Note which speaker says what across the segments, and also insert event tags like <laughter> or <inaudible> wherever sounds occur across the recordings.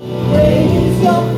Speaker 1: Praise your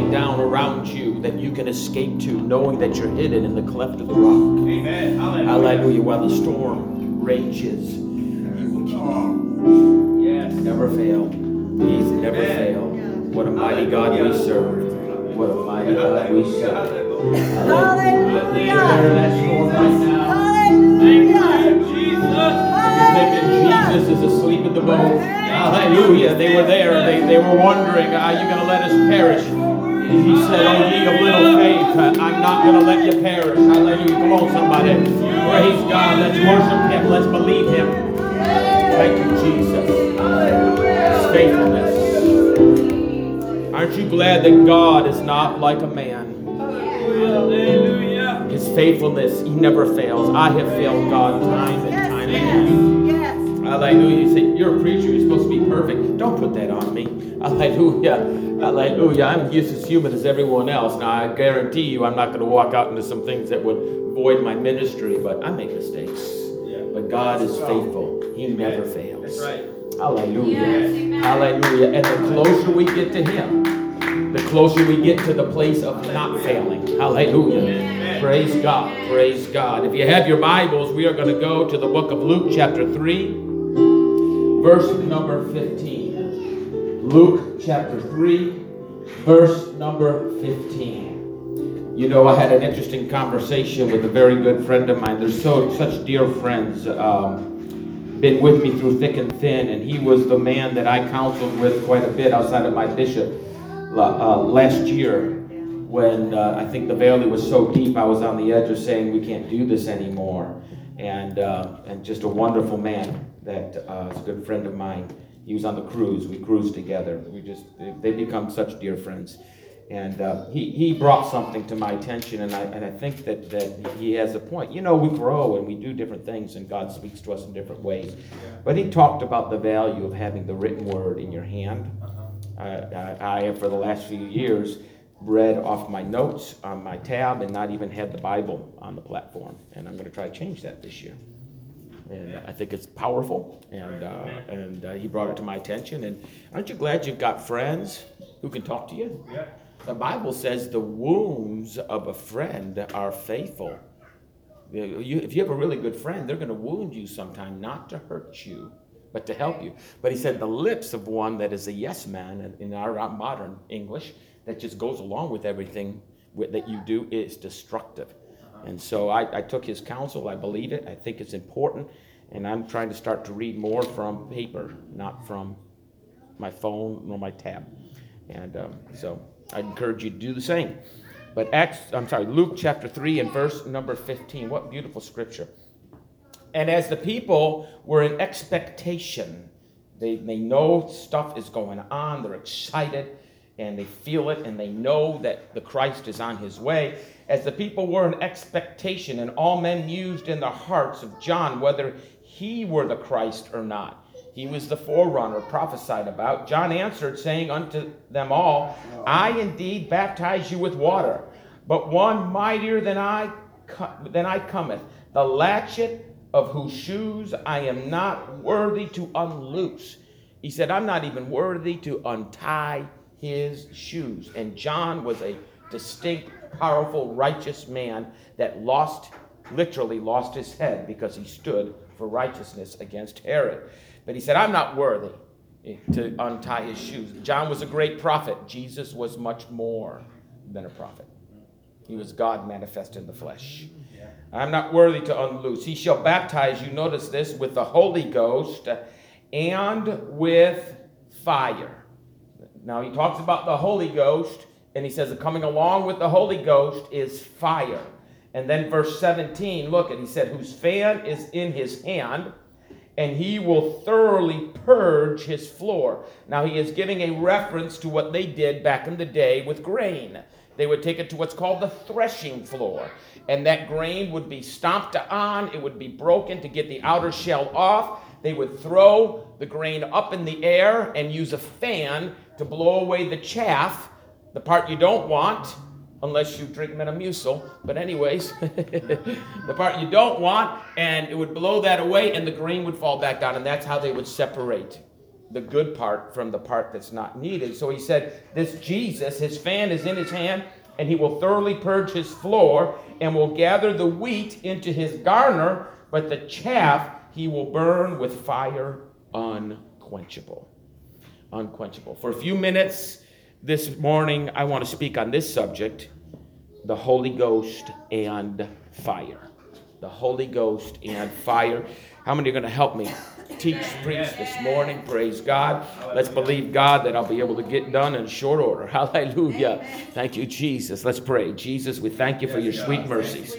Speaker 2: falling down around you that you can escape to, knowing that you're hidden in the cleft of the rock.
Speaker 3: Amen. Hallelujah.
Speaker 2: Hallelujah. While the storm rages, He will keep
Speaker 3: oh.
Speaker 2: Yes. Never fail. He's never
Speaker 3: Amen.
Speaker 2: failed. What a mighty God we serve. What a mighty God we serve.
Speaker 1: Hallelujah.
Speaker 2: Declare that storm right now.
Speaker 1: Hallelujah.
Speaker 3: Jesus.
Speaker 2: You're thinking Jesus is asleep in the boat. Hallelujah. They were there. They, they were wondering, are you going to let us perish? And he said, oh, ye of little faith, I'm not going to let you perish. Hallelujah. Come on, somebody. Praise God. Let's worship him. Let's believe him. Thank you, Jesus. His faithfulness. Aren't you glad that God is not like a man?
Speaker 3: Hallelujah.
Speaker 2: His faithfulness, he never fails. I have failed God time and time again.
Speaker 1: Yes.
Speaker 2: Hallelujah. You say, you're a preacher, you're supposed to be perfect. Don't put that on me. <laughs> Hallelujah. Hallelujah. I'm just as human as everyone else. Now, I guarantee you I'm not going to walk out into some things that would void my ministry, but I make mistakes. But God is faithful. He never fails.
Speaker 3: That's right.
Speaker 2: Hallelujah.
Speaker 4: Yes.
Speaker 2: Hallelujah. And the closer we get to Him, the closer we get to the place of not failing. Hallelujah.
Speaker 3: Amen.
Speaker 2: Praise God. Praise God. If you have your Bibles, we are going to go to the book of Luke, chapter 3, verse number 15. Luke, chapter 3, verse number 15. You know, I had an interesting conversation with a very good friend of mine. They're so such dear friends. Um, been with me through thick and thin, and he was the man that I counseled with quite a bit outside of my bishop uh, last year when uh, I think the valley was so deep, I was on the edge of saying we can't do this anymore. And uh, and just a wonderful man that uh, is a good friend of mine. He was on the cruise. We cruised together. We just they become such dear friends. And uh, he, he brought something to my attention, and I, and I think that, that he has a point. You know, we grow and we do different things, and God speaks to us in different ways. But he talked about the value of having the written word in your hand. I, I, I have, for the last few years, read off my notes on my tab and not even had the Bible on the platform. And I'm going to try to change that this year. And I think it's powerful, and, uh, and uh, he brought it to my attention. And aren't you glad you've got friends who can talk to you?
Speaker 3: Yeah.
Speaker 2: The Bible says the wounds of a friend are faithful. You- if you have a really good friend, they're going to wound you sometime, not to hurt you, but to help you. But he said the lips of one that is a yes man, in our modern English, that just goes along with everything that you do is destructive. And so I, I took his counsel. I believe it. I think it's important. And I'm trying to start to read more from paper, not from my phone nor my tab. And um, so I encourage you to do the same. But Acts, I'm sorry, Luke chapter 3 and verse number 15. What beautiful scripture. And as the people were in expectation, they, they know stuff is going on, they're excited, and they feel it, and they know that the Christ is on his way. As the people were in expectation, and all men mused in the hearts of John whether he were the Christ or not. He was the forerunner prophesied about. John answered, saying unto them all, I indeed baptize you with water, but one mightier than I than I cometh, the latchet of whose shoes I am not worthy to unloose. He said, I'm not even worthy to untie his shoes. And John was a distinct, powerful, righteous man that lost, literally lost his head because he stood for righteousness against Herod. But he said, I'm not worthy eh, to untie his shoes. John was a great prophet. Jesus was much more than a prophet. He was God manifest in the flesh. I'm not worthy to unloose. He shall baptize you, notice this, with the Holy Ghost and with fire. Now he talks about the Holy Ghost, and he says coming along with the Holy Ghost is fire. And then verse 17, look, and he said, whose fan is in his hand, and he will thoroughly purge his floor. Now, he is giving a reference to what they did back in the day with grain. They would take it to what's called the threshing floor, and that grain would be stomped on, it would be broken to get the outer shell off. They would throw the grain up in the air and use a fan to blow away the chaff, the part you don't want, unless you drink Metamucil. But anyways, <laughs> the part you don't want, and it would blow that away, and the grain would fall back down, and that's how they would separate the good part from the part that's not needed. So he said, This Jesus, his fan is in his hand, and he will thoroughly purge his floor, and will gather the wheat into his garner, but the chaff he will burn with fire unquenchable. Unquenchable. For a few minutes this morning, I want to speak on this subject the Holy Ghost and fire. The Holy Ghost and fire. How many are going to help me teach, preach this morning? Praise God. Let's believe God that I'll be able to get done in short order. <laughs> Hallelujah. Thank you, Jesus. Let's pray. Jesus, we thank you for your sweet mercies.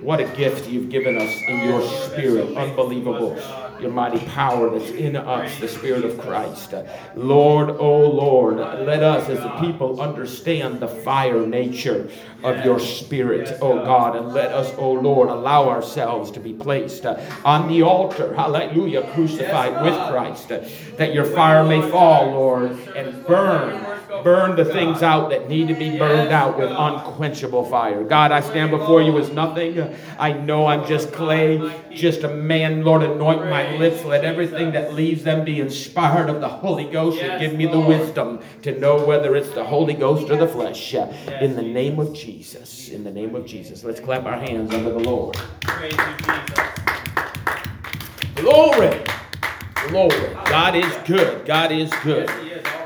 Speaker 2: What a gift you've given us in your spirit. Unbelievable. Your mighty power that's in us, the Spirit of Christ. Lord, oh Lord, let us as a people understand the fire nature of your Spirit, oh God, and let us, oh Lord, allow ourselves to be placed on the altar, hallelujah, crucified with Christ, that your fire may fall, Lord, and burn burn the things out that need to be burned out with unquenchable fire. God, I stand before you as nothing. I know I'm just clay, just a man. Lord, anoint my lips. Let everything that leaves them be inspired of the Holy Ghost and give me the wisdom to know whether it's the Holy Ghost or the flesh. In the name of Jesus. In the name of Jesus. Let's clap our hands under the Lord.
Speaker 3: Praise you, Jesus.
Speaker 2: Glory. Glory. God is good. God is good.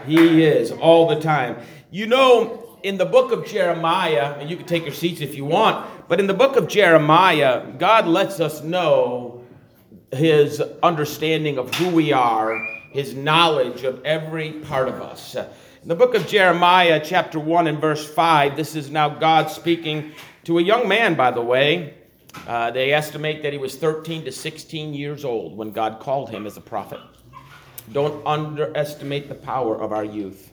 Speaker 2: He is all the time. You know, in the book of Jeremiah, and you can take your seats if you want, but in the book of Jeremiah, God lets us know his understanding of who we are, his knowledge of every part of us. In the book of Jeremiah, chapter 1 and verse 5, this is now God speaking to a young man, by the way. Uh, they estimate that he was 13 to 16 years old when God called him as a prophet. Don't underestimate the power of our youth.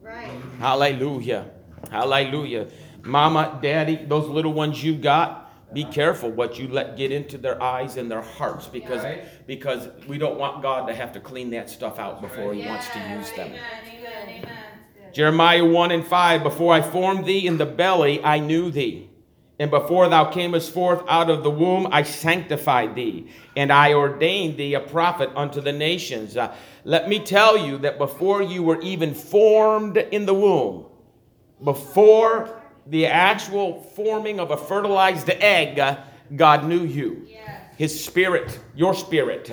Speaker 1: Right.
Speaker 2: Hallelujah. Hallelujah. Mama, daddy, those little ones you got, be careful what you let get into their eyes and their hearts because because we don't want God to have to clean that stuff out before he wants to use them. Jeremiah 1 and 5 Before I formed thee in the belly, I knew thee. And before thou camest forth out of the womb, I sanctified thee, and I ordained thee a prophet unto the nations. Uh, let me tell you that before you were even formed in the womb, before the actual forming of a fertilized egg, uh, God knew you. His spirit, your spirit.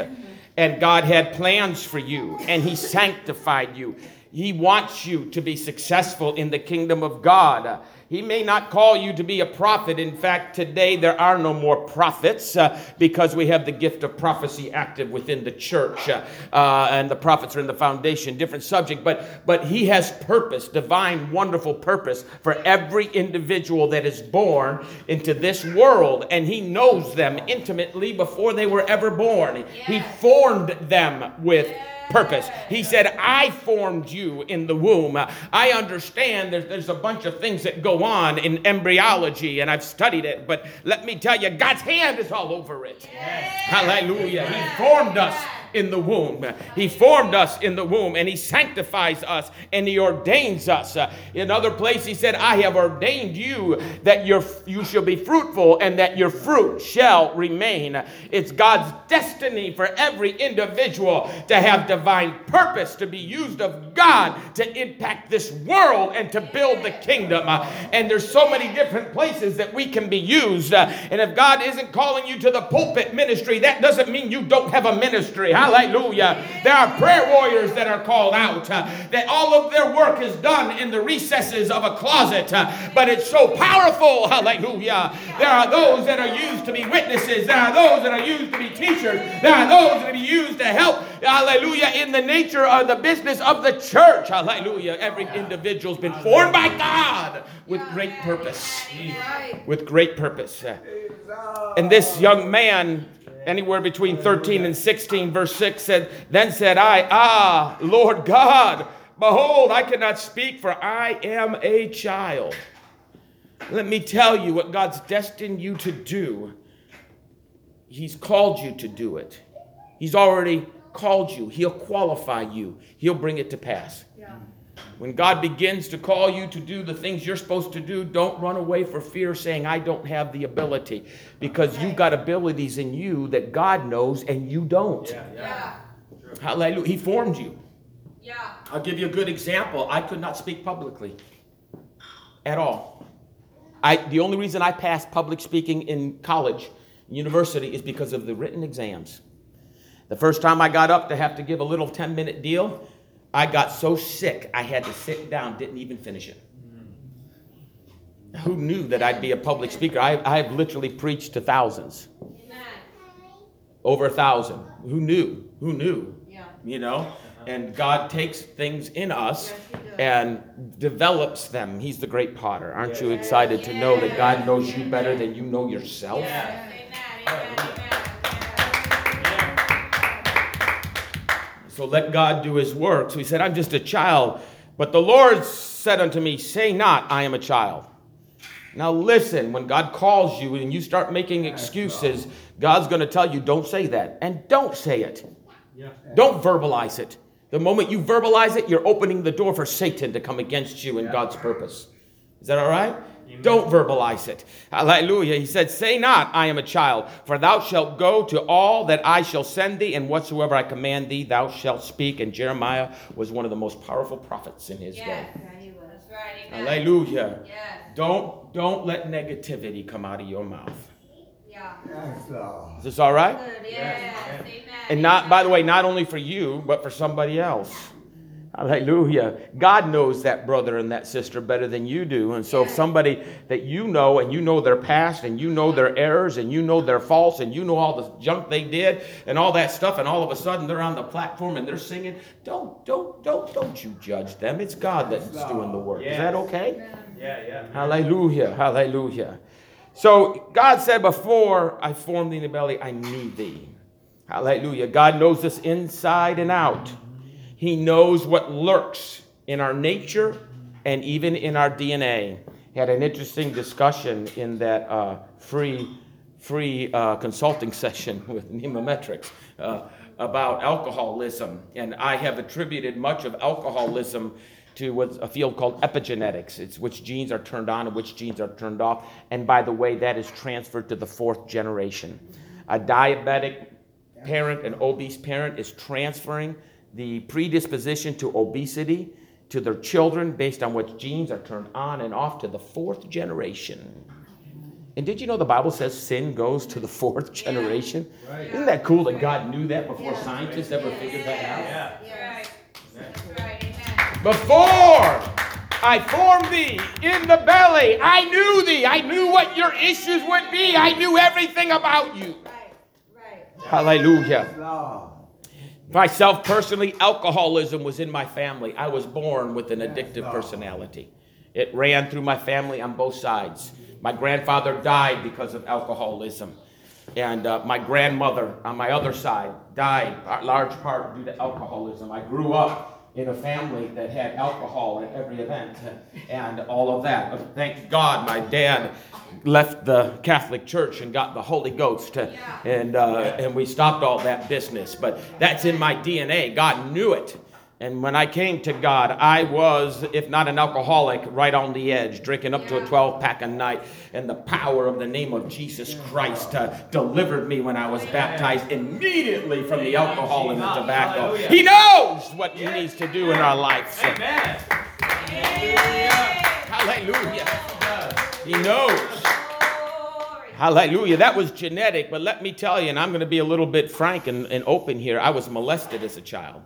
Speaker 2: And God had plans for you, and He sanctified you. He wants you to be successful in the kingdom of God. He may not call you to be a prophet. In fact, today there are no more prophets uh, because we have the gift of prophecy active within the church. Uh, uh, and the prophets are in the foundation, different subject. But, but he has purpose, divine, wonderful purpose for every individual that is born into this world. And he knows them intimately before they were ever born. He formed them with purpose. He said, I formed you in the womb. I understand there's, there's a bunch of things that go on in embryology, and I've studied it, but let me tell you, God's hand is all over it. Hallelujah. He formed us in the womb. He formed us in the womb and he sanctifies us and he ordains us. In other place he said, I have ordained you that you shall be fruitful and that your fruit shall remain. It's God's destiny for every individual to have divine purpose, to be used of God to impact this world and to build the kingdom. And there's so many different places that we can be used. And if God isn't calling you to the pulpit ministry, that doesn't mean you don't have a ministry. Hallelujah. There are prayer warriors that are called out, uh, that all of their work is done in the recesses of a closet, uh, but it's so powerful. Hallelujah. There are those that are used to be witnesses, there are those that are used to be teachers, there are those that are used to help. Hallelujah. In the nature of the business of the church. Hallelujah. Every individual's been formed by God with great purpose. With great purpose. And this young man anywhere between 13 and 16, verse 6 said, Then said I, Ah, Lord God, behold, I cannot speak, for I am a child. Let me tell you what God's destined you to do. He's called you to do it. He's already called you. He'll qualify you. He'll bring it to pass. When God begins to call you to do the things you're supposed to do, don't run away for fear saying, I don't have the ability. Because you've got abilities in you that God knows and you don't.
Speaker 3: Yeah, yeah.
Speaker 2: Hallelujah. He formed you.
Speaker 4: Yeah.
Speaker 2: I'll give you a good example. I could not speak publicly at all. I, the only reason I passed public speaking in college, university, is because of the written exams. The first time I got up to have to give a little 10 minute deal, I got so sick I had to sit down, didn't even finish it. Who knew that I'd be a public speaker? I, I've literally preached to thousands, over a thousand. Who knew? Who knew?
Speaker 4: Yeah.
Speaker 2: you know and god takes things in us
Speaker 4: Yes,
Speaker 2: and develops them he's the great potter aren't you excited to know that god knows you better than you know yourself
Speaker 3: Yeah.
Speaker 4: Amen. Amen.
Speaker 2: So let god do his work so he said i'm just a child. But the lord said unto me say not i am a child. Now listen when god calls you and you start making excuses god's going to tell you don't say that and don't say it. Don't verbalize it. The moment you verbalize it, you're opening the door for Satan to come against you in God's purpose. Is that all right? Don't verbalize it. Hallelujah. He said, Say not, I am a child, for thou shalt go to all that I shall send thee, and whatsoever I command thee, thou shalt speak. And Jeremiah was one of the most powerful prophets in his
Speaker 4: Yes.
Speaker 2: day.
Speaker 4: Yeah, he was. Right.
Speaker 2: Hallelujah.
Speaker 4: Yes.
Speaker 2: Don't don't let negativity come out of your mouth.
Speaker 4: Yeah.
Speaker 5: Yes,
Speaker 2: Is this all right?
Speaker 4: Good. Yes. Amen.
Speaker 2: And not, by the way, not only for you, but for somebody else. Hallelujah. God knows that brother and that sister better than you do. And so, if somebody that you know and you know their past and you know their errors and you know their faults and you know all the junk they did and all that stuff, and all of a sudden they're on the platform and they're singing, don't, don't, don't, don't you judge them. It's God that's doing the work. Is that okay?
Speaker 3: Yeah, yeah.
Speaker 2: Hallelujah. Hallelujah. So God said, Before I formed thee in the belly, I knew thee. Hallelujah. God knows us inside and out. He knows what lurks in our nature and even in our DNA. Had an interesting discussion in that uh, free free uh, consulting <laughs> session with Nemometrics uh, about alcoholism, and I have attributed much of alcoholism to what's a field called epigenetics. It's which genes are turned on and which genes are turned off. And by the way, that is transferred to the fourth generation. A diabetic parent, an obese parent, is transferring the predisposition to obesity to their children based on what genes are turned on and off to the fourth generation. And did you know the Bible says sin goes to the <laughs> fourth generation?
Speaker 3: Right.
Speaker 2: Isn't that cool that God knew that before scientists ever figured that out?
Speaker 3: Yeah.
Speaker 4: Yes. Right.
Speaker 2: Before I formed thee in the belly, I knew thee. I knew what your issues would be. I knew everything about you.
Speaker 4: Right. Right.
Speaker 2: Hallelujah. Myself personally, alcoholism was in my family. I was born with an addictive personality. It ran through my family on both sides. My grandfather died because of alcoholism. And uh, my grandmother on my other side died, a large part due to alcoholism. I grew up in a family that had alcohol at every event and all of that. Thank God my dad left the Catholic Church and got the Holy Ghost, uh, and uh, and we stopped all that business. But that's in my DNA. God knew it. And when I came to God, I was, if not an alcoholic, right on the edge, drinking up to a 12 pack a night. And the power of the name of Jesus Christ uh, delivered me when I was baptized immediately from the alcohol and the tobacco. He knows what He needs to do in our lives.
Speaker 3: Amen.
Speaker 2: Hallelujah. He knows. Hallelujah. That was genetic, but let me tell you, and I'm going to be a little bit frank and, and open here. I was molested as a child.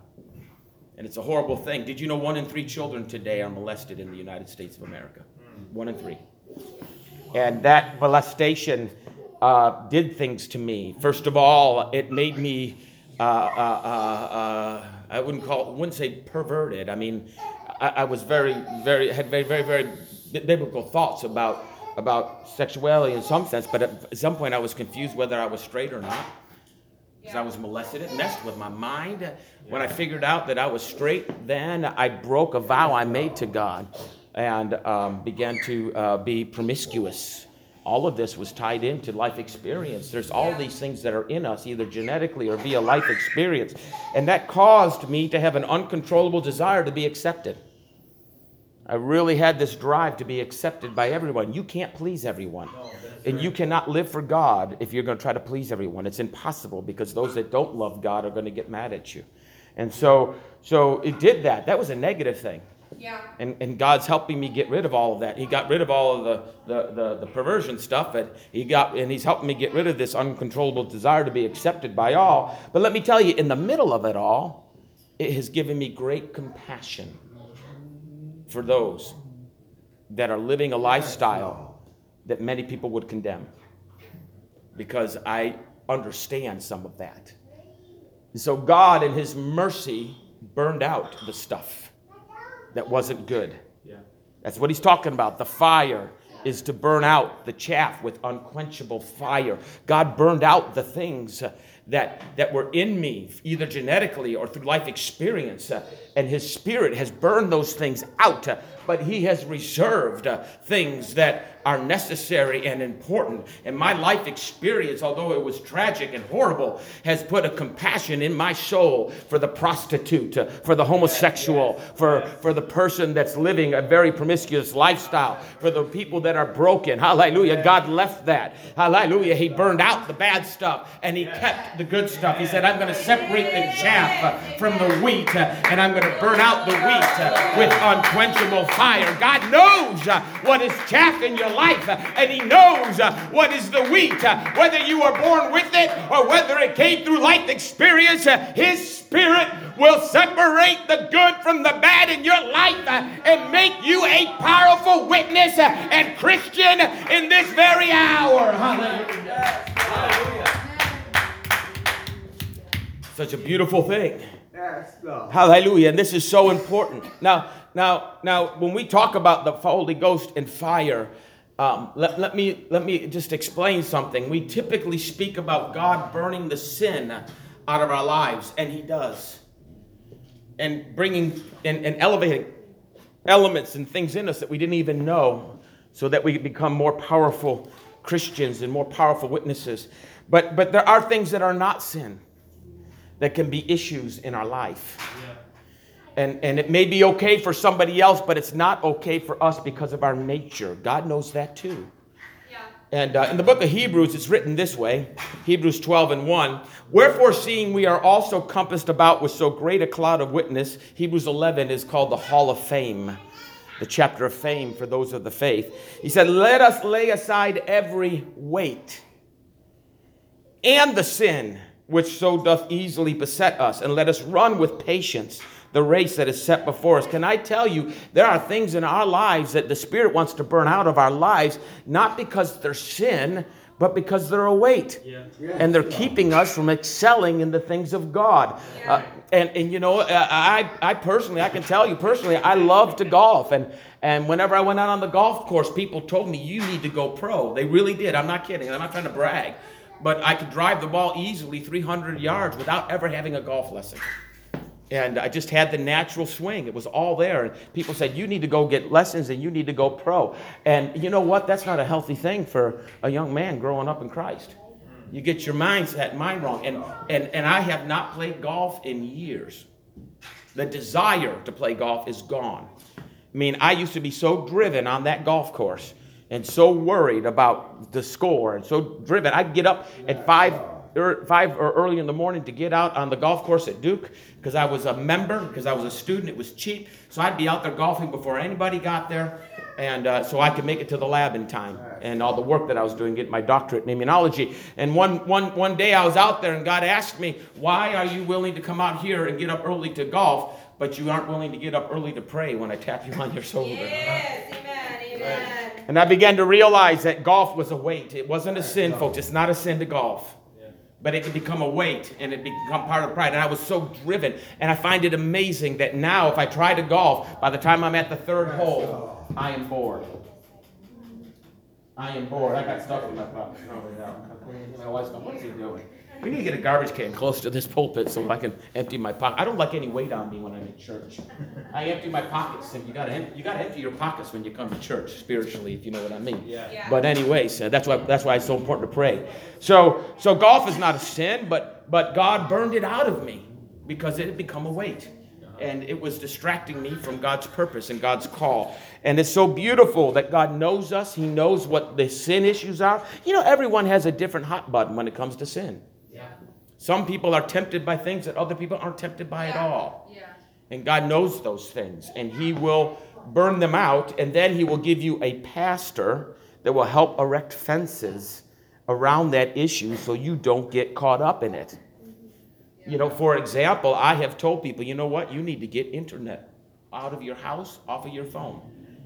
Speaker 2: And it's a horrible thing. Did you know one in three children today are molested in the United States of America? One in three. And that molestation uh, did things to me. First of all, it made me, uh, uh, uh, uh, I wouldn't call, wouldn't say perverted. I mean, I, I was very, very, had very, very, very bi- biblical thoughts about about sexuality in some sense. But at some point, I was confused whether I was straight or not. Because I was molested. It messed with my mind. When I figured out that I was straight, then I broke a vow I made to God and um, began to uh, be promiscuous. All of this was tied into life experience. There's all these things that are in us, either genetically or via life experience. And that caused me to have an uncontrollable desire to be accepted. I really had this drive to be accepted by everyone. You can't please everyone. And you cannot live for God if you're going to try to please everyone. It's impossible because those that don't love God are going to get mad at you. And so, so it did that. That was a negative thing.
Speaker 4: Yeah.
Speaker 2: And, and God's helping me get rid of all of that. He got rid of all of the, the, the, the perversion stuff, and he got and he's helping me get rid of this uncontrollable desire to be accepted by all. But let me tell you, in the middle of it all, it has given me great compassion for those that are living a lifestyle that many people would condemn. Because I understand some of that. And so God, in His mercy, burned out the stuff that wasn't good.
Speaker 3: Yeah.
Speaker 2: That's what he's talking about. The fire is to burn out the chaff with unquenchable fire. God burned out the things that, that were in me, either genetically or through life experience, and his spirit has burned those things out. But he has reserved uh, things that are necessary and important. And my life experience, although it was tragic and horrible, has put a compassion in my soul for the prostitute, uh, for the homosexual, for, for the person that's living a very promiscuous lifestyle, for the people that are broken. Hallelujah. God left that. Hallelujah. He burned out the bad stuff and he kept the good stuff. He said, I'm going to separate the chaff uh, from the wheat uh, and I'm going to burn out the wheat uh, with unquenchable fire. God knows uh, what is chaff in your life, uh, and He knows uh, what is the wheat. Whether you were born with it or whether it came through life experience, His Spirit will separate the good from the bad in your life and make you a powerful witness and Christian in this very hour. Hallelujah. Such a beautiful thing. Hallelujah. And this is so important. Now, now, now, when we talk about the Holy Ghost and fire, um, let, let, me, let me just explain something. We typically speak about God burning the sin out of our lives, and He does. And bringing and, and elevating elements and things in us that we didn't even know so that we become more powerful Christians and more powerful witnesses. But, but there are things that are not sin that can be issues in our life. And, and it may be okay for somebody else, but it's not okay for us because of our nature. God knows that too.
Speaker 4: Yeah.
Speaker 2: And uh, in the book of Hebrews, it's written this way Hebrews 12 and 1. Wherefore, seeing we are also compassed about with so great a cloud of witness, Hebrews 11 is called the Hall of Fame, the chapter of fame for those of the faith. He said, Let us lay aside every weight and the sin which so doth easily beset us, and let us run with patience the race that is set before us. Can I tell you, there are things in our lives that the Spirit wants to burn out of our lives, not because they're sin, but because they're a weight.
Speaker 3: Yeah.
Speaker 2: And they're keeping us from excelling in the things of God. Uh, and, and you know, uh, I, I personally, I can tell you personally, I love to golf. And, and whenever I went out on the golf course, people told me, you need to go pro. They really did. I'm not kidding. I'm not trying to brag. But I could drive the ball easily 300 yards without ever having a golf lesson. And I just had the natural swing. It was all there. And people said, You need to go get lessons and you need to go pro. And you know what? That's not a healthy thing for a young man growing up in Christ. You get your mindset, mind wrong. And, and, and I have not played golf in years. The desire to play golf is gone. I mean, I used to be so driven on that golf course and so worried about the score and so driven. I'd get up at five, er, five or early in the morning to get out on the golf course at Duke because I was a member, because I was a student. It was cheap, so I'd be out there golfing before anybody got there, and uh, so I could make it to the lab in time. And all the work that I was doing, getting my doctorate in immunology. And one one one day I was out there, and God asked me, "Why are you willing to come out here and get up early to golf?" But you aren't willing to get up early to pray when I tap you on your shoulder.
Speaker 4: Yes. Amen. Amen.
Speaker 2: And I began to realize that golf was a weight. It wasn't a sin, folks. It's not a sin to golf. But it can become a weight and it become part of pride. And I was so driven. And I find it amazing that now, if I try to golf, by the time I'm at the third hole, I am bored. I am bored. I got stuck in my. Oh. My wife's going, what is he doing? We need to get a garbage can close to this pulpit so I can empty my pocket. I don't like any weight on me when I'm in church. I empty my pockets, and you gotta em- you gotta empty your pockets when you come to church spiritually, if you know what I mean.
Speaker 3: Yeah.
Speaker 4: Yeah.
Speaker 2: But anyways, uh, that's why that's why it's so important to pray. So so golf is not a sin, but but God burned it out of me because it had become a weight. And it was distracting me from God's purpose and God's call. And it's so beautiful that God knows us. He knows what the sin issues are. You know, everyone has a different hot button when it comes to sin.
Speaker 3: Yeah.
Speaker 2: Some people are tempted by things that other people aren't tempted by at all.
Speaker 4: Yeah.
Speaker 2: And God knows those things, and He will burn them out, and then He will give you a pastor that will help erect fences around that issue so you don't get caught up in it. You know, for example, I have told people, you know what, you need to get internet out of your house, off of your phone.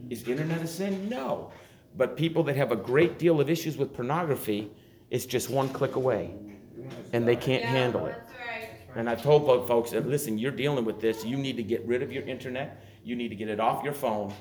Speaker 2: Is internet a sin? No. But people that have a great deal of issues with pornography, it's just one click away, and they can't
Speaker 4: Yeah,
Speaker 2: handle it.
Speaker 4: That's right.
Speaker 2: And I told fo- folks that listen, you're dealing with this. You need to get rid of your internet. You need to get it off your phone.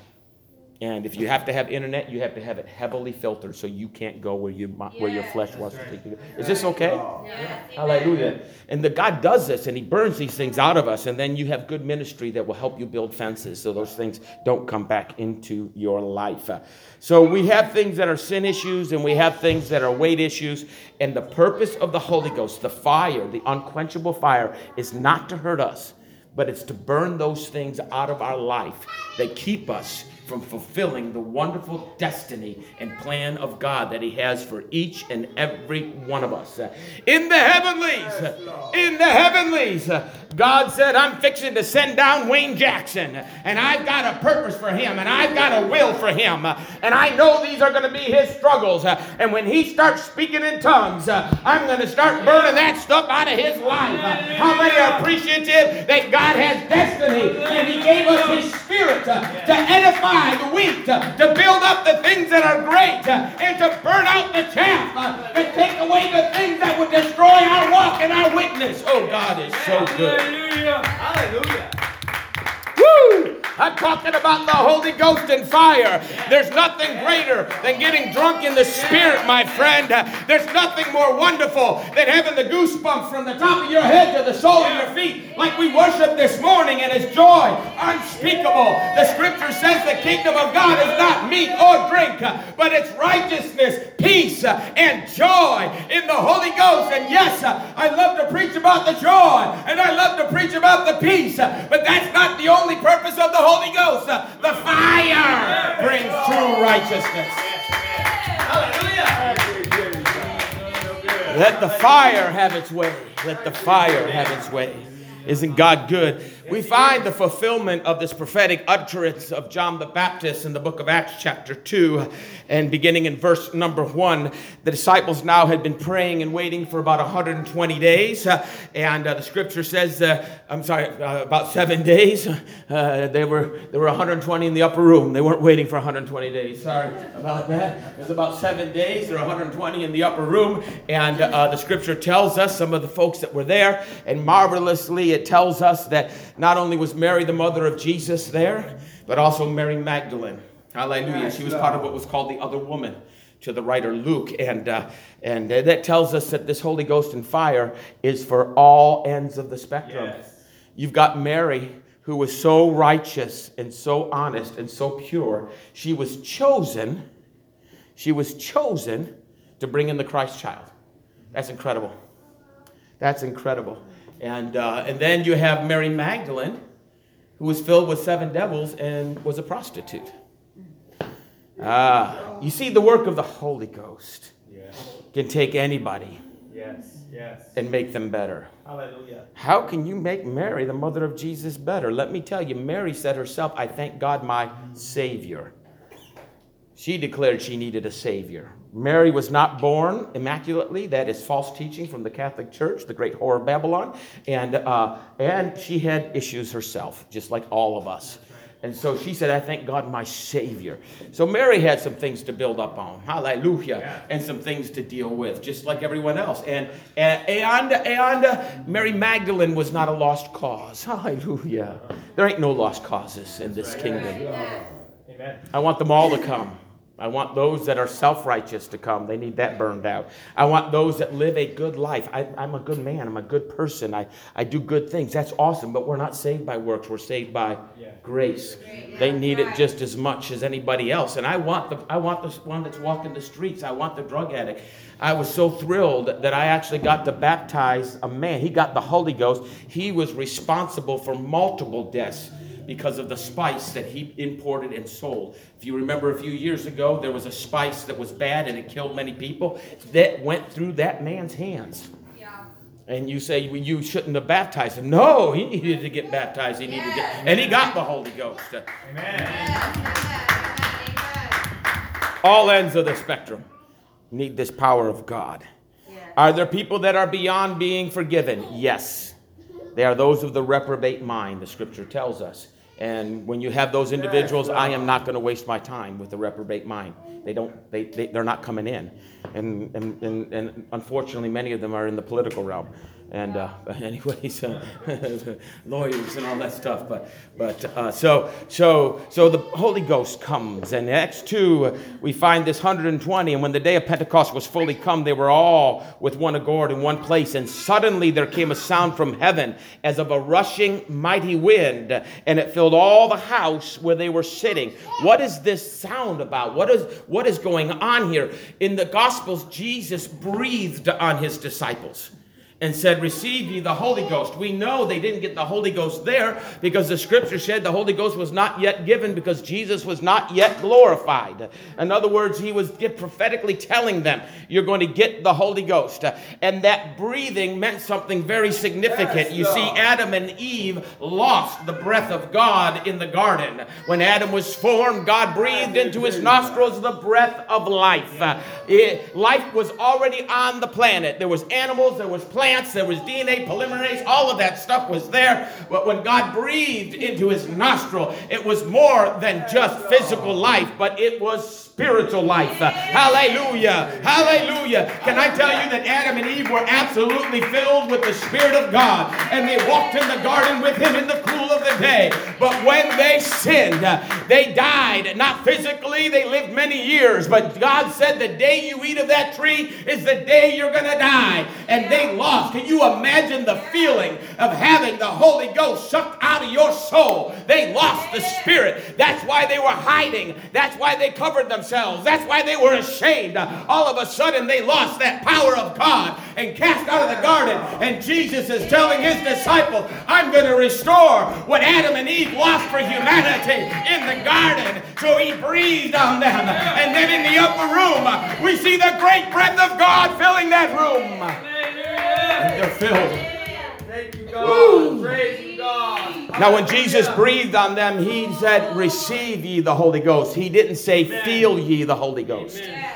Speaker 2: And if you have to have internet, you have to have it heavily filtered so you can't go where you where your
Speaker 4: Yes.
Speaker 2: flesh wants to take you. Is this okay?
Speaker 4: Yes.
Speaker 2: Hallelujah. And the God does this and He burns these things out of us, and then you have good ministry that will help you build fences so those things don't come back into your life. So we have things that are sin issues and we have things that are weight issues. And the purpose of the Holy Ghost, the fire, the unquenchable fire, is not to hurt us, but it's to burn those things out of our life that keep us from fulfilling the wonderful destiny and plan of God that He has for each and every one of us. In the heavenlies, in the heavenlies, God said, I'm fixing to send down Wayne Jackson, and I've got a purpose for him, and I've got a will for him, and I know these are going to be his struggles. And when he starts speaking in tongues, I'm going to start burning that stuff out of his life. How many are appreciative that God has destiny and he gave us his spirit to edify the weak, uh, to build up the things that are great, uh, and to burn out the chaff, uh, and take away the things that would destroy our walk and our witness. Oh, God is so good.
Speaker 3: Hallelujah. Hallelujah.
Speaker 2: Woo! I'm talking about the Holy Ghost and fire. There's nothing greater than getting drunk in the Spirit, my friend. There's nothing more wonderful than having the goosebumps from the top of your head to the sole of your feet, like we worship this morning, and it's joy unspeakable. The scripture says the kingdom of God is not meat or drink, but it's righteousness, peace, and joy in the Holy Ghost. And yes, I love to preach about the joy, and I love to preach about the peace, but that's not the only purpose of the Holy Ghost. Uh, the fire brings true righteousness.
Speaker 3: Hallelujah.
Speaker 2: Let the fire have its way. Let the fire have its way. Isn't God good? We find the fulfillment of this prophetic utterance of John the Baptist in the book of Acts, chapter 2, and beginning in verse number 1. The disciples now had been praying and waiting for about 120 days, uh, and uh, the scripture says, uh, I'm sorry, uh, about seven <laughs> days. Uh, they were there were 120 in the upper room. They weren't waiting for 120 days. Sorry about that. It was about seven days. There were 120 in the upper room, and uh, the scripture tells us some of the folks that were there, and marvelously it tells us that not only was Mary the mother of Jesus there, but also Mary Magdalene. Hallelujah. She was part of what was called the other woman to the writer Luke. And, uh, and uh, that tells us that this Holy Ghost and fire is for all ends of the spectrum.
Speaker 3: Yes.
Speaker 2: You've got Mary, who was so righteous and so honest and so pure. She was chosen, she was chosen to bring in the Christ child. That's incredible. That's incredible. And, uh, and then you have Mary Magdalene, who was filled with seven devils and was a prostitute. Ah, you see, the work of the Holy Ghost
Speaker 3: Yes.
Speaker 2: can take anybody
Speaker 3: Yes. Yes.
Speaker 2: and make them better.
Speaker 3: Hallelujah.
Speaker 2: How can you make Mary, the mother of Jesus, better? Let me tell you, Mary said herself, I thank God, my Savior. She declared she needed a Savior. Mary was not born immaculately. That is false teaching from the Catholic Church, the great whore of Babylon. And, uh, and she had issues herself, just like all of us. And so she said, I thank God, my Savior. So Mary had some things to build up on. Hallelujah.
Speaker 3: Yeah.
Speaker 2: And some things to deal with, just like everyone else. And, and, and, and Mary Magdalene was not a lost cause. Hallelujah. There ain't no lost causes in this kingdom.
Speaker 3: Amen.
Speaker 2: I want them all to come. I want those that are self righteous to come. They need that burned out. I want those that live a good life. I, am a good man. I'm a good person. I, I do good things. That's awesome. But we're not saved by works. We're saved by
Speaker 3: Yeah.
Speaker 2: grace. They need it just as much as anybody else. And I want the I want the one that's walking the streets. I want the drug addict. I was so thrilled that I actually got to baptize a man. He got the Holy Ghost. He was responsible for multiple deaths because of the spice that he imported and sold. If you remember a few years ago, there was a spice that was bad and it killed many people. That went through that man's hands.
Speaker 4: Yeah.
Speaker 2: And you say, well, you shouldn't have baptized him. No, he needed to get baptized. He needed to, get, and he got the Holy Ghost.
Speaker 3: Amen.
Speaker 4: Amen. Amen.
Speaker 2: All ends of the spectrum need this power of God.
Speaker 4: Yes.
Speaker 2: Are there people that are beyond being forgiven? Yes. They are those of the reprobate mind, the scripture tells us. And when you have those individuals, I am not going to waste my time with the reprobate mind. They don't, they, they, they're not coming in. And, and, and, and unfortunately, many of them are in the political realm. And uh, <laughs> anyways, uh, <laughs> lawyers and all that stuff. But, but uh, so, so, so the Holy Ghost comes. And Acts 2, we find this 120. And when the day of Pentecost was fully come, they were all with one accord in one place. And suddenly there came a sound from heaven as of a rushing mighty wind, and it filled all the house where they were sitting. What is this sound about? What is, what is going on here? In the Gospels, Jesus breathed on his disciples and said, Receive ye the Holy Ghost. We know they didn't get the Holy Ghost there because the scripture said the Holy Ghost was not yet given because Jesus was not yet glorified. In other words, he was prophetically telling them, You're going to get the Holy Ghost. And that breathing meant something very significant. You see, Adam and Eve lost the breath of God in the garden. When Adam was formed, God breathed into his nostrils the breath of life. It- life was already on the planet. There was animals, there was plants, there was DNA, polymerase, all of that stuff was there. But when God breathed into his nostril, it was more than just physical life, but it was spiritual life. Hallelujah. Hallelujah. Can I tell you that Adam and Eve were absolutely filled with the Spirit of God and they walked in the garden with him in the cool of the day. But when they sinned, they died. Not physically, they lived many years, but God said the day you eat of that tree is the day you're going to die. And they lost. Can you imagine the feeling of having the Holy Ghost sucked out of your soul? They lost the Spirit. That's why they were hiding. That's why they covered themselves. That's why they were ashamed. All of a sudden, they lost that power of God and cast out of the garden. And Jesus is telling his disciples, I'm going to restore what Adam and Eve lost for humanity in the garden. So he breathed on them. And then in the upper room, we see the great breath of God filling that room. And they're filled.
Speaker 3: Thank you, God. Praise you, God.
Speaker 2: Now, when Jesus breathed on them, he said, Receive ye the Holy Ghost. He didn't say, Feel ye the Holy Ghost.
Speaker 4: Amen.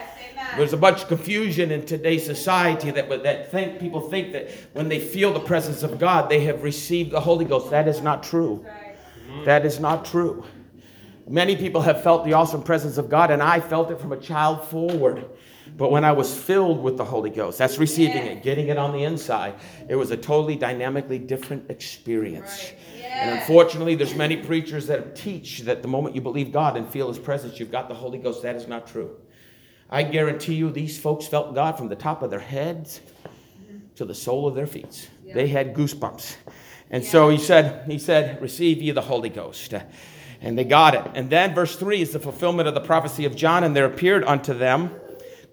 Speaker 2: There's a bunch of confusion in today's society that, that think people think that when they feel the presence of God, they have received the Holy Ghost. That is not true.
Speaker 4: Mm-hmm.
Speaker 2: That is not true. Many people have felt the awesome presence of God, and I felt it from a child forward. But when I was filled with the Holy Ghost, that's receiving it, getting it on the inside, it was a totally dynamically different experience. And unfortunately, there's many preachers that teach that the moment you believe God and feel His presence, you've got the Holy Ghost. That is not true. I guarantee you, these folks felt God from the top of their heads to the sole of their feet. They had goosebumps. And so he said, he said, receive ye the Holy Ghost. And they got it. And then verse 3 is the fulfillment of the prophecy of John, and there appeared unto them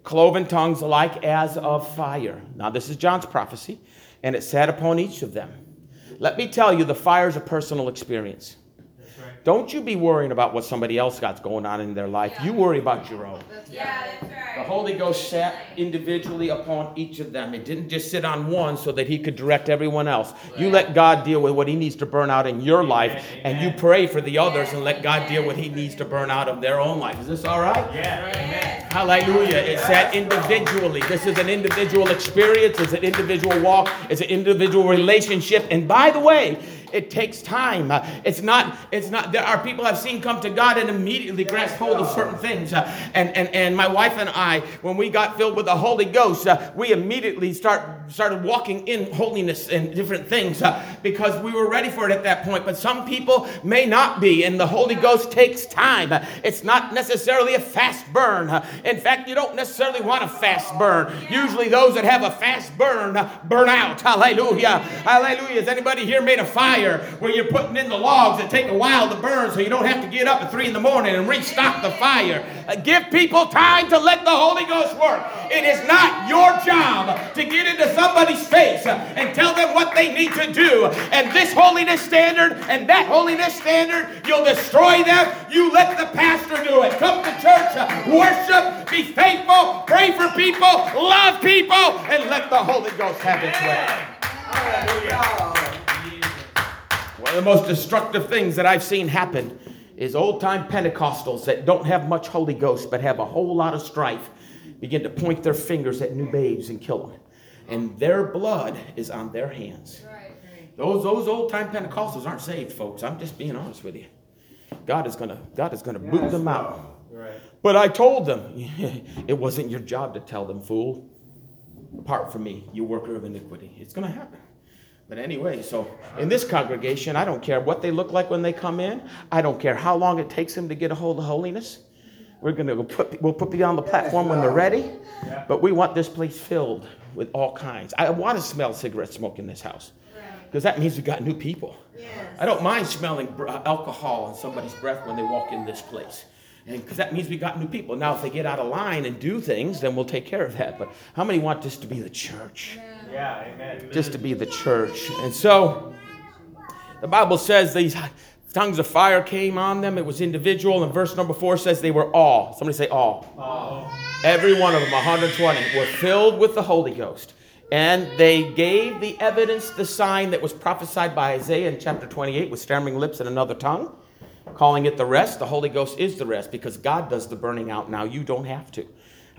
Speaker 2: cloven tongues like as of fire. Now, this is John's prophecy, and it sat upon each of them. Let me tell you, the fire is a personal experience.
Speaker 3: That's right.
Speaker 2: Don't you be worrying about what somebody else got going on in their life. You worry about your own.
Speaker 4: Yeah, that's right. The.
Speaker 2: Holy Ghost sat individually upon each of them. It didn't just sit on one so that he could direct everyone else. You let God deal with what he needs to burn out in your life, and you pray for the others and let God deal with what he needs to burn out of their own life. Is this all right?
Speaker 3: Yeah. Amen.
Speaker 2: Hallelujah. It's that individually. This is an individual experience. It's an individual walk. It's an individual relationship. And by the way, it takes time. Uh, It's not, it's not, there are people I've seen come to God and immediately grasp hold of certain things. Uh, And, and, and my wife and I, when we got filled with the Holy Ghost, uh, we immediately start, started walking in holiness and different things because we were ready for it at that point. But some people may not be, and the Holy Ghost takes time. It's not necessarily a fast burn. In fact, you don't necessarily want a fast burn. Usually, those that have a fast burn burn out. Hallelujah. Hallelujah. Has anybody here made a fire where you're putting in the logs that take a while to burn so you don't have to get up at three in the morning and restock the fire? Uh, Give people time to let the Holy Ghost work. It is not your job to get into somebody's face uh, and tell them what they need to do. And this holiness standard and that holiness standard, you'll destroy them. You let the pastor do it. Come to church, uh, worship, be faithful, pray for people, love people, and let the Holy Ghost have its way. One of the most destructive things that I've seen happen is old time Pentecostals that don't have much Holy Ghost but have a whole lot of strife begin to point their fingers at new babes and kill them. And their blood is on their hands. Those, those old time Pentecostals aren't saved, folks. I'm just being honest with you. God is gonna God is gonna boot them out.
Speaker 3: Right.
Speaker 2: But I told them, <laughs> it wasn't your job to tell them, fool. Apart from me, you worker of iniquity. It's going to happen. But anyway, so in this congregation, I don't care what they look like when they come in. I don't care how long it takes them to get a hold of holiness. We're going to put, we'll put people on the platform when they're ready. But we want this place filled with all kinds. I want to smell cigarette smoke in this house because that means we got new people. I don't mind smelling uh, alcohol on somebody's breath when they walk in this place. And because that means we got new people. Now, if they get out of line and do things, then we'll take care of that. But how many want this to be the church?
Speaker 3: Yeah, amen.
Speaker 2: Just to be the church. And so, the Bible says these tongues of fire came on them. It was individual. And verse number four says they were all. Somebody say all.
Speaker 3: Oh.
Speaker 2: Every one of them, 120, were filled with the Holy Ghost. And they gave the evidence, the sign that was prophesied by Isaiah in chapter 28 with stammering lips and another tongue, calling it the rest. The Holy Ghost is the rest because God does the burning out now. You don't have to.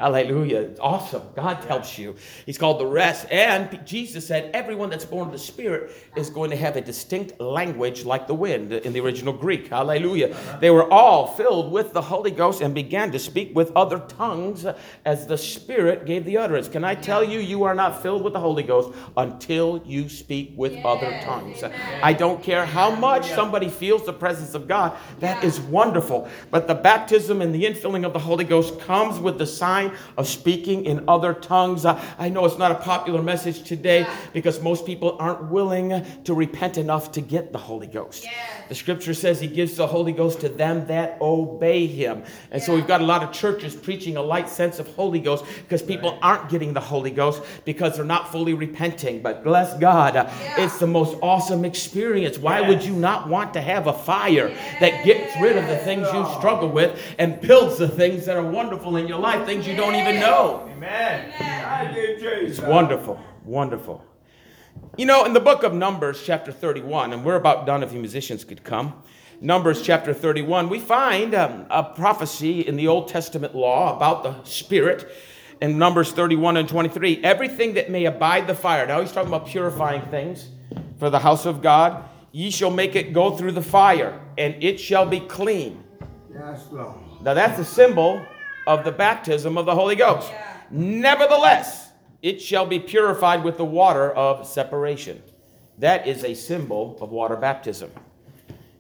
Speaker 2: Hallelujah. It's awesome. God helps you. He's called the rest. And Jesus said, everyone that's born of the Spirit is going to have a distinct language like the wind in the original Greek. Hallelujah. Uh-huh. They were all filled with the Holy Ghost and began to speak with other tongues as the Spirit gave the utterance. Can I tell you, you are not filled with the Holy Ghost until you speak with other tongues. I don't care how much somebody feels the presence of God, that is wonderful. But the baptism and the infilling of the Holy Ghost comes with the sign of speaking in other tongues. Uh, I know it's not a popular message today because most people aren't willing to repent enough to get the Holy Ghost. The scripture says he gives the Holy Ghost to them that obey him. And so we've got a lot of churches preaching a light sense of Holy Ghost because people aren't getting the Holy Ghost because they're not fully repenting. But bless God, uh, it's the most awesome experience. Why would you not want to have a fire that gets rid of the things you struggle with and builds the things that are wonderful in your life, things you don't even know?
Speaker 3: Amen. I do Jesus.
Speaker 2: It's wonderful, wonderful. You know, in the book of Numbers, chapter 31, and we're about done if you musicians could come. Numbers chapter 31, we find um, a prophecy in the Old Testament law about the Spirit in Numbers 31 and 23. Everything that may abide the fire. Now he's talking about purifying things for the house of God. Ye shall make it go through the fire, and it shall be clean.
Speaker 5: Yes, Lord.
Speaker 2: Now that's a symbol of the baptism of the Holy Ghost. Nevertheless, it shall be purified with the water of separation. That is a symbol of water baptism.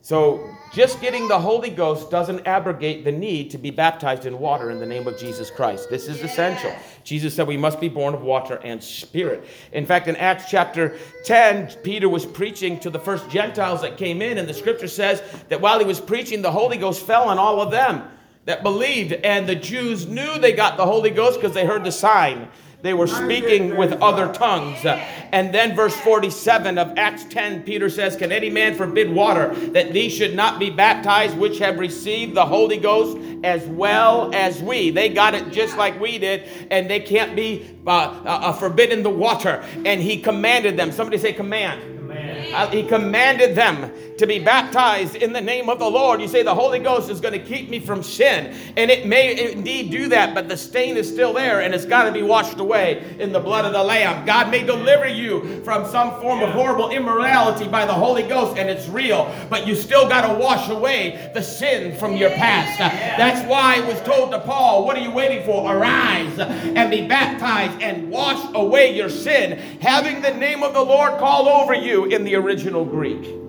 Speaker 2: So, just getting the Holy Ghost doesn't abrogate the need to be baptized in water in the name of Jesus Christ. This is essential. Jesus said we must be born of water and spirit. In fact, in Acts chapter 10, Peter was preaching to the first Gentiles that came in, and the scripture says that while he was preaching, the Holy Ghost fell on all of them that believed, and the Jews knew they got the Holy Ghost because they heard the sign. They were speaking with other tongues. And then, verse 47 of Acts 10, Peter says, Can any man forbid water that these should not be baptized, which have received the Holy Ghost as well as we? They got it just like we did, and they can't be uh, uh, uh, forbidden the water. And he commanded them. Somebody say, Command.
Speaker 3: Amen.
Speaker 2: Uh, he commanded them to be baptized in the name of the Lord. You say the Holy Ghost is going to keep me from sin. And it may indeed do that, but the stain is still there and it's got to be washed away in the blood of the Lamb. God may deliver you from some form of horrible immorality by the Holy Ghost and it's real, but you still got to wash away the sin from your past. That's why it was told to Paul, What are you waiting for? Arise and be baptized and wash away your sin, having the name of the Lord called over you in the original Greek.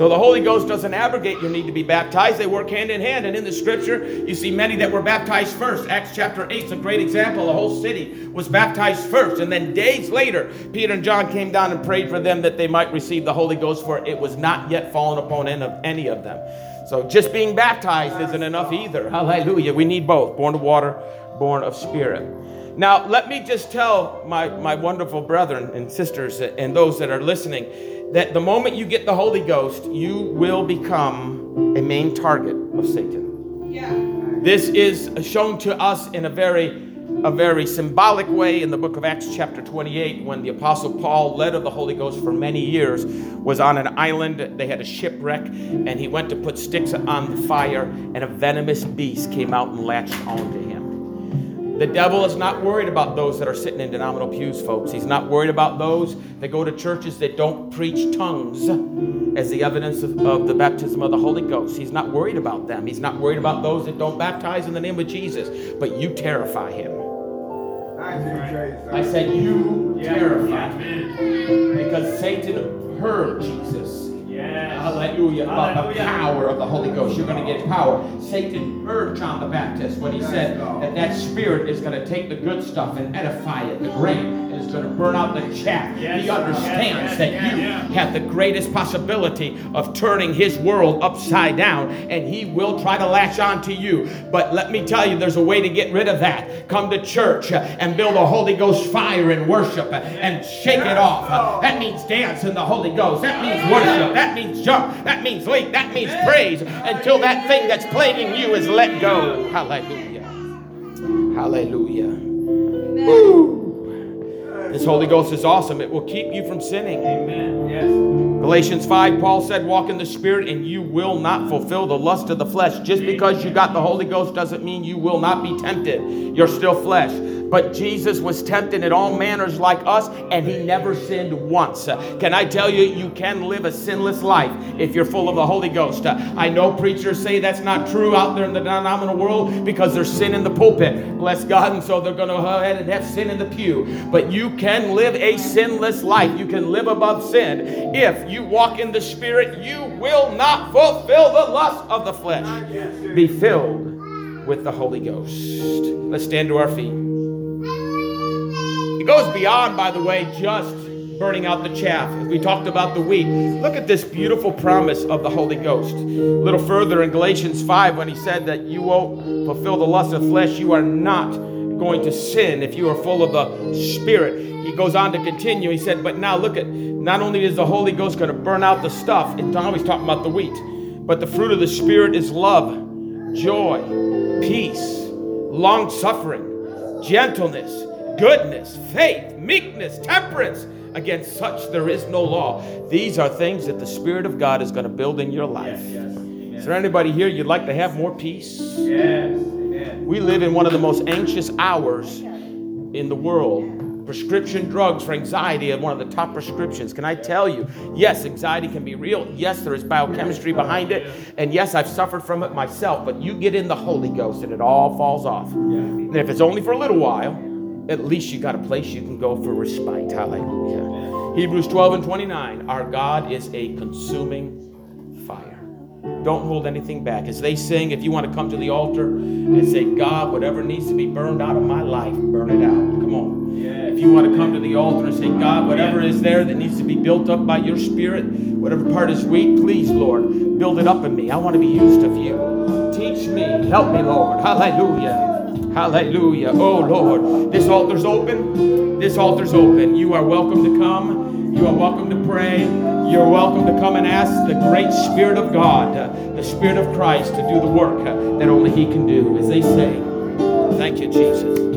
Speaker 2: So the Holy Ghost doesn't abrogate your need to be baptized. They work hand in hand. And in the scripture, you see many that were baptized first. Acts chapter 8 is a great example. The whole city was baptized first. And then days later, Peter and John came down and prayed for them that they might receive the Holy Ghost, for it was not yet fallen upon any of them. So just being baptized isn't enough either. Hallelujah. We need both born of water, born of spirit. Now, let me just tell my, my wonderful brethren and sisters and those that are listening that the moment you get the Holy Ghost, you will become a main target of Satan.
Speaker 4: Yeah.
Speaker 2: This is shown to us in a very a very symbolic way in the book of Acts chapter 28 when the apostle Paul led of the Holy Ghost for many years was on an island they had a shipwreck and he went to put sticks on the fire and a venomous beast came out and latched onto him. The devil is not worried about those that are sitting in denominational pews, folks. He's not worried about those that go to churches that don't preach tongues as the evidence of, of, the baptism of the Holy Ghost. He's not worried about them. He's not worried about those that don't baptize in the name of Jesus. But you terrify him. I said, You terrify him. Because Satan heard Jesus. Hallelujah. About the power of the Holy Ghost. You're going to get power. Satan heard John the Baptist when he said that that spirit is going to take the good stuff and edify it, the grain, it's going to burn out the chaff.
Speaker 3: Yes.
Speaker 2: He understands
Speaker 3: Yes,
Speaker 2: that
Speaker 3: yes,
Speaker 2: you have the greatest possibility of turning his world upside down, and he will try to latch on to you. But let me tell you, there's a way to get rid of that. Come to church and build a Holy Ghost fire and worship and shake it off. That means dance in the Holy Ghost. That means worship. That means jump. That means leap. That means praise until that thing that's plaguing you is let go. Hallelujah. Hallelujah. Woo. This Holy Ghost is awesome. It will keep you from sinning.
Speaker 3: Amen. Yes.
Speaker 2: Galatians 5, Paul said, Walk in the Spirit, and you will not fulfill the lust of the flesh. Just because you got the Holy Ghost doesn't mean you will not be tempted. You're still flesh. But Jesus was tempted in all manners like us, and he never sinned once. Can I tell you, you can live a sinless life if you're full of the Holy Ghost. I know preachers say that's not true out there in the denominational world because there's sin in the pulpit. Bless God. And so they're going to go ahead and have sin in the pew. But you can live a sinless life. You can live above sin. If you walk in the Spirit, you will not fulfill the lust of the flesh. Be filled with the Holy Ghost. Let's stand to our feet. It goes beyond, by the way, just burning out the chaff. As we talked about the wheat. Look at this beautiful promise of the Holy Ghost. A little further in Galatians 5, when he said that you won't fulfill the lust of flesh, you are not going to sin if you are full of the Spirit. He goes on to continue. He said, But now look at, not only is the Holy Ghost going to burn out the stuff, it's always talking about the wheat, but the fruit of the Spirit is love, joy, peace, long suffering, gentleness, goodness, faith, meekness, temperance. Against such there is no law. These are things that the Spirit of God is going to build in your life. Is there anybody here you'd like to have more peace?
Speaker 3: Yes.
Speaker 2: We live in one of the most anxious hours in the world. Prescription drugs for anxiety are one of the top prescriptions. Can I tell you? Yes, anxiety can be real. Yes, there is biochemistry behind it. And yes, I've suffered from it myself. But you get in the Holy Ghost and it all falls off. And if it's only for a little while, at least you got a place you can go for respite. Hallelujah. Hebrews 12 and 29. Our God is a consuming fire. Don't hold anything back. As they sing, if you want to come to the altar and say, God, whatever needs to be burned out of my life, burn it out. Come on. If you want to come to the altar and say, God, whatever is there that needs to be built up by your spirit, whatever part is weak, please, Lord, build it up in me. I want to be used of you. Teach me. Help me, Lord. Hallelujah. Hallelujah. Oh, Lord. This altar's open. This altar's open. You are welcome to come. You are welcome to pray. You're welcome to come and ask the great Spirit of God, uh, the Spirit of Christ, to do the work uh, that only He can do. As they say, thank you, Jesus.